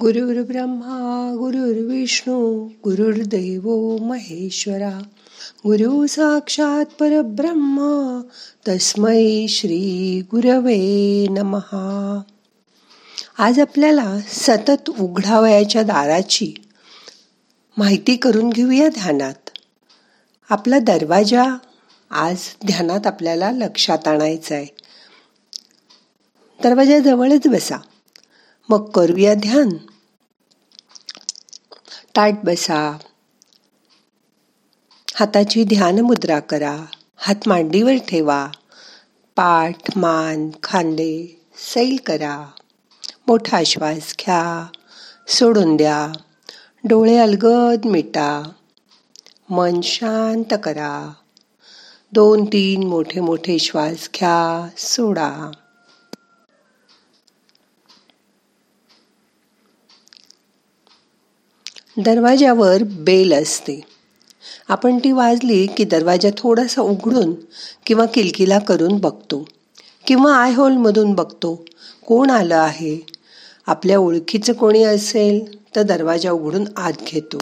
गुरुर् ब्रह्मा गुरुर्विष्णू गुरुर्देव महेश्वरा. गुरु साक्षात परब्रह्मा तस्मै श्री गुरवे नमहा आज आपल्याला सतत उघडावयाच्या दाराची माहिती करून घेऊया ध्यानात. आपला दरवाजा आज ध्यानात आपल्याला लक्षात आणायचा आहे दरवाजाजवळच बसा. मग करूया ध्यान. ताट बसा. हाताची ध्यान मुद्रा करा. हात मांडीवर ठेवा. पाठ मान खांदे सैल करा. मोठा श्वास घ्या. सोडून द्या. डोळे अलगद मिटा. मन शांत करा. दोन तीन मोठे मोठे श्वास घ्या. सोडा. दरवाजावर बेल असते. आपण ती वाजली की दरवाजा थोडासा उघडून किंवा किलकिला करून बघतो किंवा आय होलमधून बघतो कोण आलं आहे? आपल्या ओळखीचं कोणी असेल तर दरवाजा उघडून आत घेतो.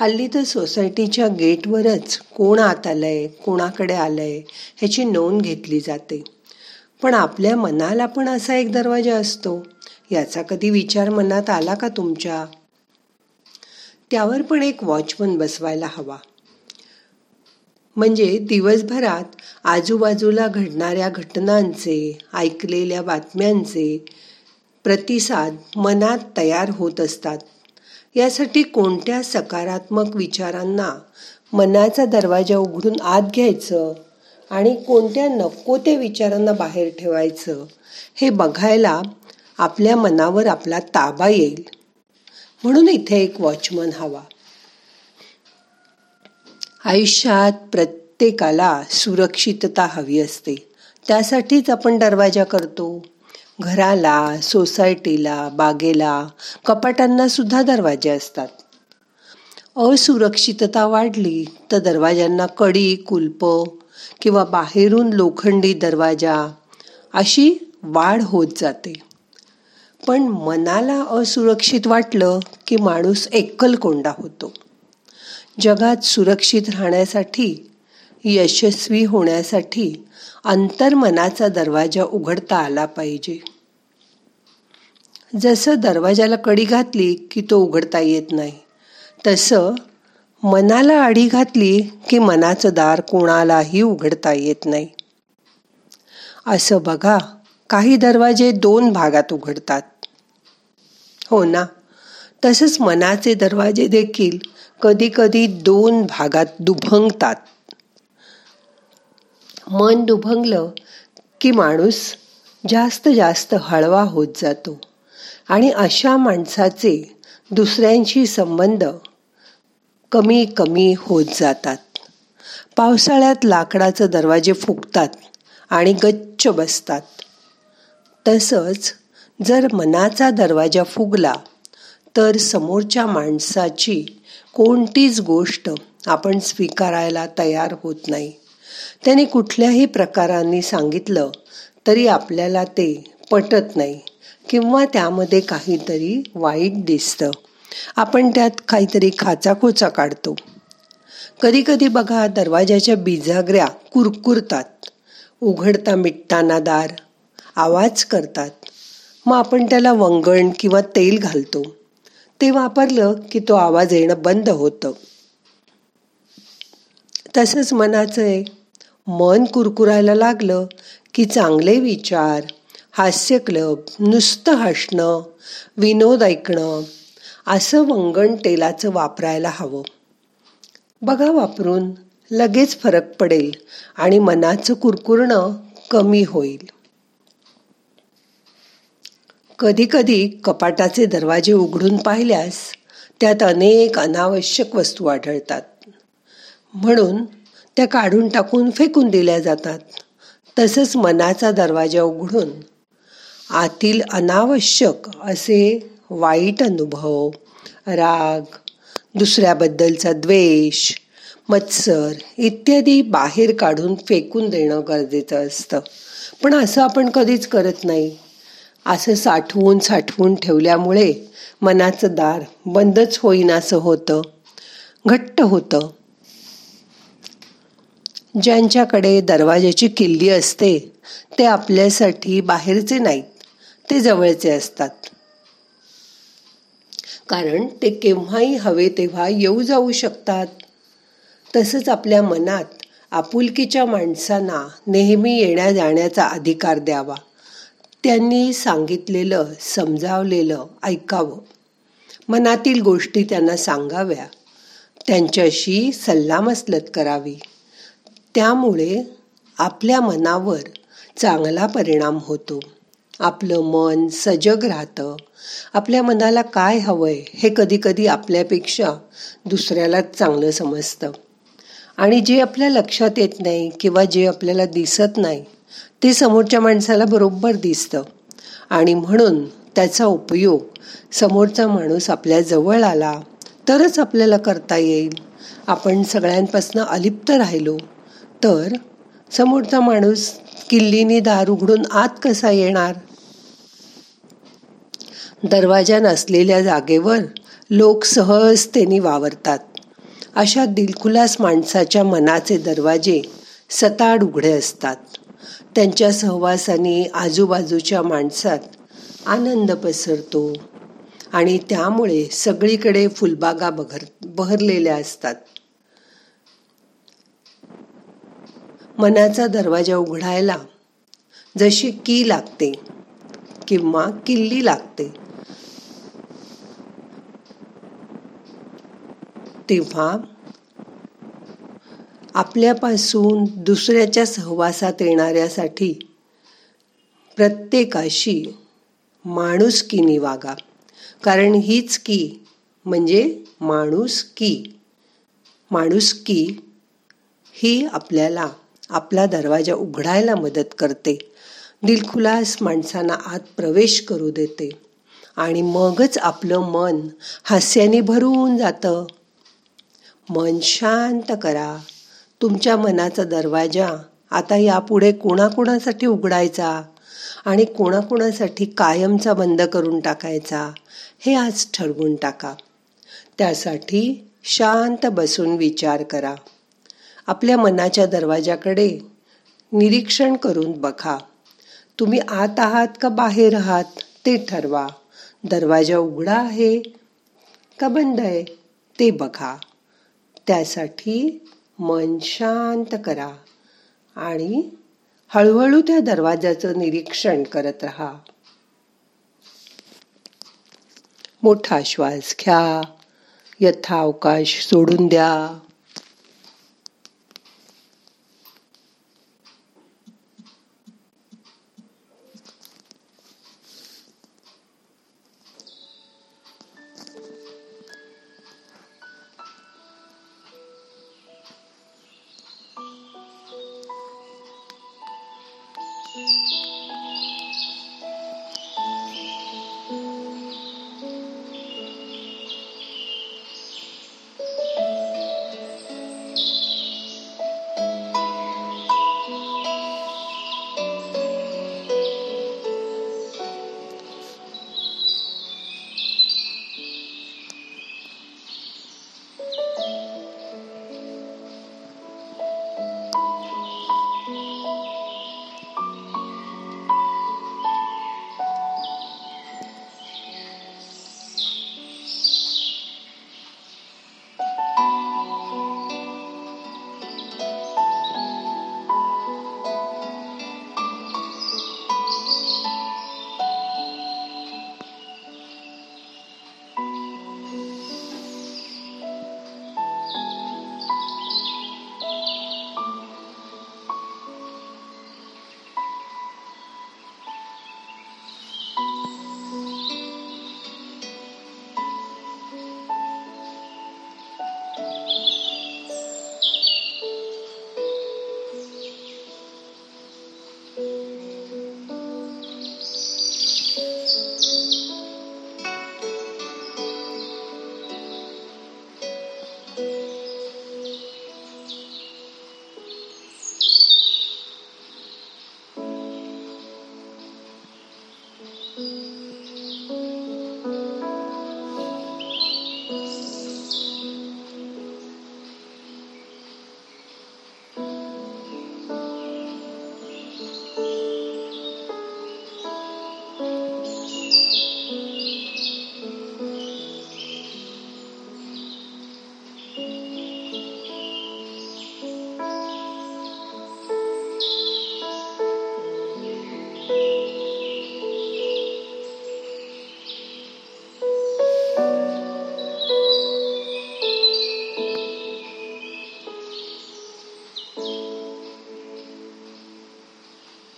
हल्ली तर सोसायटीच्या गेटवरच कोण आत आलं आहे कोणाकडे आलं आहे ह्याची नोंद घेतली जाते. पण आपल्या मनाला पण असा एक दरवाजा असतो. याचा कधी विचार मनात आला का तुमच्या? त्यावर पण एक वॉचमन बसवायला हवा. म्हणजे दिवसभरात आजूबाजूला घडणाऱ्या घटनांचे ऐकलेल्या बातम्यांचे प्रतिसाद मनात तयार होत असतात. यासाठी कोणत्या सकारात्मक विचारांना मनाचा दरवाजा उघडून आत घ्यायचं आणि कोणत्या नको त्या विचारांना बाहेर ठेवायचं हे बघायला आपल्या मनावर आपला ताबा येईल. म्हणून इथे एक वॉचमन हवा. आयुष्यात प्रत्येकाला सुरक्षितता हवी असते. त्यासाठीच आपण दरवाजा करतो. घराला सोसायटीला बागेला कपाटांना सुद्धा दरवाजे असतात. असुरक्षितता वाढली तर दरवाजांना कडी कुलप किंवा बाहेरून लोखंडी दरवाजा अशी वाढ होत जाते. पण मनाला असुरक्षित वाटलं की माणूस कोंडा होतो. जगात सुरक्षित राहण्यासाठी यशस्वी होण्यासाठी अंतर्मनाचा दरवाजा उघडता आला पाहिजे. जसं दरवाजाला कडी घातली की तो उघडता येत नाही तसं मनाला आडी घातली की मनाचं दार कोणालाही उघडता येत नाही. असं बघा काही दरवाजे दोन भागात उघडतात. हो ना. तसंच मनाचे दरवाजे देखील कधी कधी दोन भागात दुभंगतात. मन दुभंगलं की माणूस जास्त जास्त हळवा होत जातो आणि अशा माणसाचे दुसऱ्यांशी संबंध कमी कमी होत जातात. पावसाळ्यात लाकडाचे दरवाजे फुगतात आणि गच्च बसतात. तसंच जर मनाचा दरवाजा फुगला तर समोरच्या माणसाची कोणतीच गोष्ट आपण स्वीकारायला तयार होत नाही. त्याने कुठल्याही प्रकारांनी सांगितलं तरी आपल्याला ते पटत नाही किंवा त्यामध्ये काहीतरी वाईट दिसतं. आपण त्यात काहीतरी खाचाखोचा काढतो. कधीकधी बघा दरवाजाच्या बिजागऱ्या कुरकुरतात उघडता मिटताना दार आवाज करतात. मग आपण त्याला वंगण किंवा तेल घालतो. ते वापरलं की तो आवाज येणं बंद होतं. तसंच मनाचं आहे. मन कुरकुरायला लागलं की चांगले विचार हास्य क्लब नुसतं हसणं विनोद ऐकणं असं वंगण तेलाचं वापरायला हवं. बघा वापरून लगेच फरक पडेल आणि मनाचं कुरकुरणं कमी होईल. कधीकधी कपाटाचे दरवाजे उघडून पाहिल्यास त्यात अनेक अनावश्यक वस्तू आढळतात. म्हणून त्या काढून टाकून फेकून दिल्या जातात. तसंच मनाचा दरवाजा उघडून आतील अनावश्यक असे वाईट अनुभव राग दुसऱ्याबद्दलचा द्वेष मत्सर इत्यादी बाहेर काढून फेकून देणं गरजेचं असतं. पण असं आपण कधीच करत नाही. असं साठवून साठवून ठेवल्यामुळे मनाचं दार बंदच होईनासं होतं. घट्ट होतं. ज्यांच्याकडे दरवाज्याची किल्ली असते ते आपल्यासाठी बाहेरचे नाहीत ते जवळचे असतात. कारण ते केव्हाही हवे तेव्हा येऊ जाऊ शकतात. तसंच आपल्या मनात आपुलकीच्या माणसांना नेहमी येण्या जाण्याचा अधिकार द्यावा. त्यांनी सांगितलेलं समजावलेलं ऐकावं. मनातील गोष्टी त्यांना सांगाव्या. त्यांच्याशी सल्लामसलत करावी. त्यामुळे आपल्या मनावर चांगला परिणाम होतो. आपलं मन सजग राहतं. आपल्या मनाला काय हवंय हे कधीकधी आपल्यापेक्षा दुसऱ्यालाच चांगलं समजतं. आणि जे आपल्या लक्षात येत नाही किंवा जे आपल्याला दिसत नाही ते समोरच्या माणसाला बरोबर दिसतं. आणि म्हणून त्याचा उपयोग समोरचा माणूस आपल्या जवळ आला तरच आपल्याला करता येईल. आपण सगळ्यांपासून अलिप्त राहिलो तर समोरचा माणूस किल्लीनी दार उघडून आत कसा येणार? दरवाजा नसलेल्या जागेवर लोक सहजतेने वावरतात. अशा दिलखुलास माणसाच्या मनाचे दरवाजे सताड उघडे असतात. त्यांच्या सहवासाने आजूबाजूच्या माणसात आनंद पसरतो आणि त्यामुळे सगळीकडे फुलबागा बघर बहरलेल्या असतात. मनाचा दरवाजा उघडायला जशी की लागते किंवा किल्ली लागते तेव्हा आपल्यापासून दुसऱ्याच्या सहवासात येणाऱ्यासाठी प्रत्येकाशी माणूस की वागा. कारण हीच की म्हणजे माणूस की. माणूस की ही आपल्याला आपला दरवाजा उघडायला मदत करते. दिलखुलास माणसांना आत प्रवेश करू देते. आणि मगच आपलं मन हास्याने भरून जातं. मन शांत करा. तुमच्या मनाचा दरवाजा आता यापुढे कोणाकोणासाठी उघडायचा? आणि कोणाकोणासाठी कायमचा बंद करून टाकायचा? हे आज ठरवून टाका. त्यासाठी शांत बसून विचार करा. आपल्या मनाच्या दरवाजाकडे निरीक्षण करून बघा. तुम्ही आत आहात का बाहेर आहात ते ठरवा. दरवाजा उघडा आहे का बंद आहे ते बघा. त्यासाठी मन शांत करा आणि हळूहळू त्या दरवाजाचं निरीक्षण करत राहा. मोठा श्वास घ्या. यथावकाश सोडून द्या.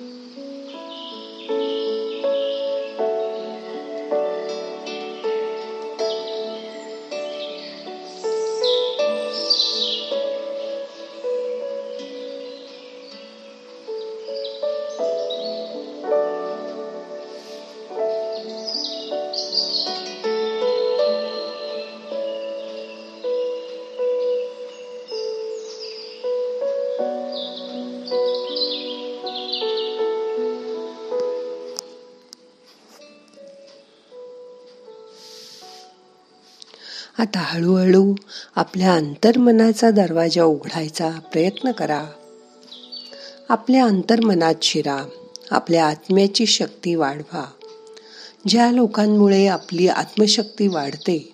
Mm-hmm. आता हळूहळू आपल्या अंतर्मनाचा दरवाजा उघडायचा प्रयत्न करा. आपल्या अंतर्मनात शिरा आपल्या आत्म्याची शक्ती वाढवा. ज्या लोकांमुळे आपली आत्मशक्ती वाढते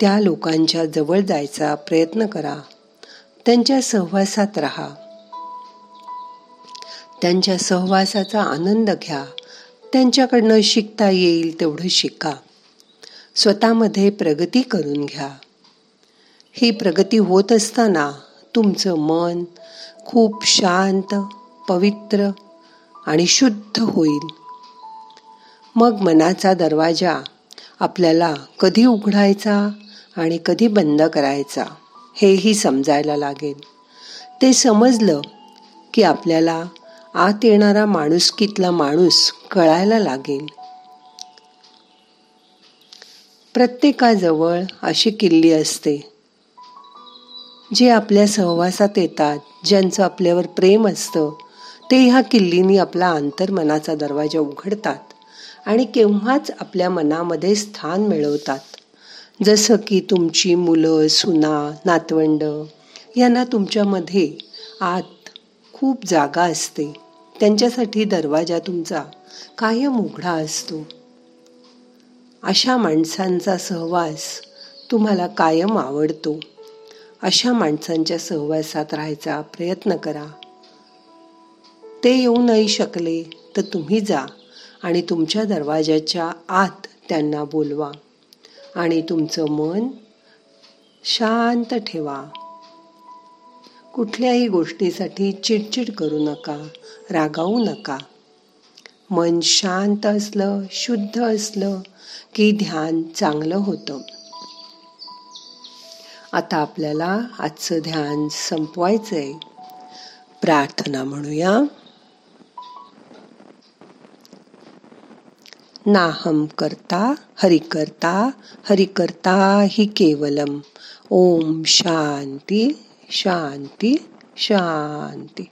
त्या लोकांच्या जवळ जायचा प्रयत्न करा. त्यांच्या सहवासात राहा. त्यांच्या सहवासाचा आनंद घ्या. त्यांच्याकडनं शिकता येईल तेवढं शिका. स्वतःमध्ये प्रगती करून घ्या. ही प्रगती होत असताना तुमचं मन खूप शांत पवित्र आणि शुद्ध होईल. मग मनाचा दरवाजा आपल्याला कधी उघडायचा आणि कधी बंद करायचा हेही समजायला लागेल. ते समजलं की आपल्याला आत येणारा माणुसकीतला माणूस कळायला लागेल. प्रत्येकाजवळ अशी किल्ली असते जे आपल्या सहवासात येतात ज्यांचं आपल्यावर प्रेम असतं ते ह्या किल्लीनी आपला अंतर्मनाचा दरवाजा उघडतात आणि केव्हाच आपल्या मनामध्ये स्थान मिळवतात. जसं की तुमची मुलं सुना नातवंड यांना तुमच्यामध्ये आत खूप जागा असते. त्यांच्यासाठी दरवाजा तुमचा कायम उघडा असतो. अशा माणसांचा सहवास तुम्हाला कायम आवडतो. अशा माणसांच्या सहवासात राहायचा प्रयत्न करा. ते येऊ नाही शकले तर तुम्ही जा आणि तुमच्या दरवाजाच्या आत त्यांना बोलवा आणि तुमचं मन शांत ठेवा. कुठल्याही गोष्टीसाठी चिडचिड करू नका रागावू नका. मन शांत असलं शुद्ध असलं की ध्यान चांगलं होतं. आता आपल्याला आजचं ध्यान संपवायचंय. प्रार्थना म्हणूया. नाहम करता हरि करता हरि करता हि केवलम. ओम शांती शांती शांती.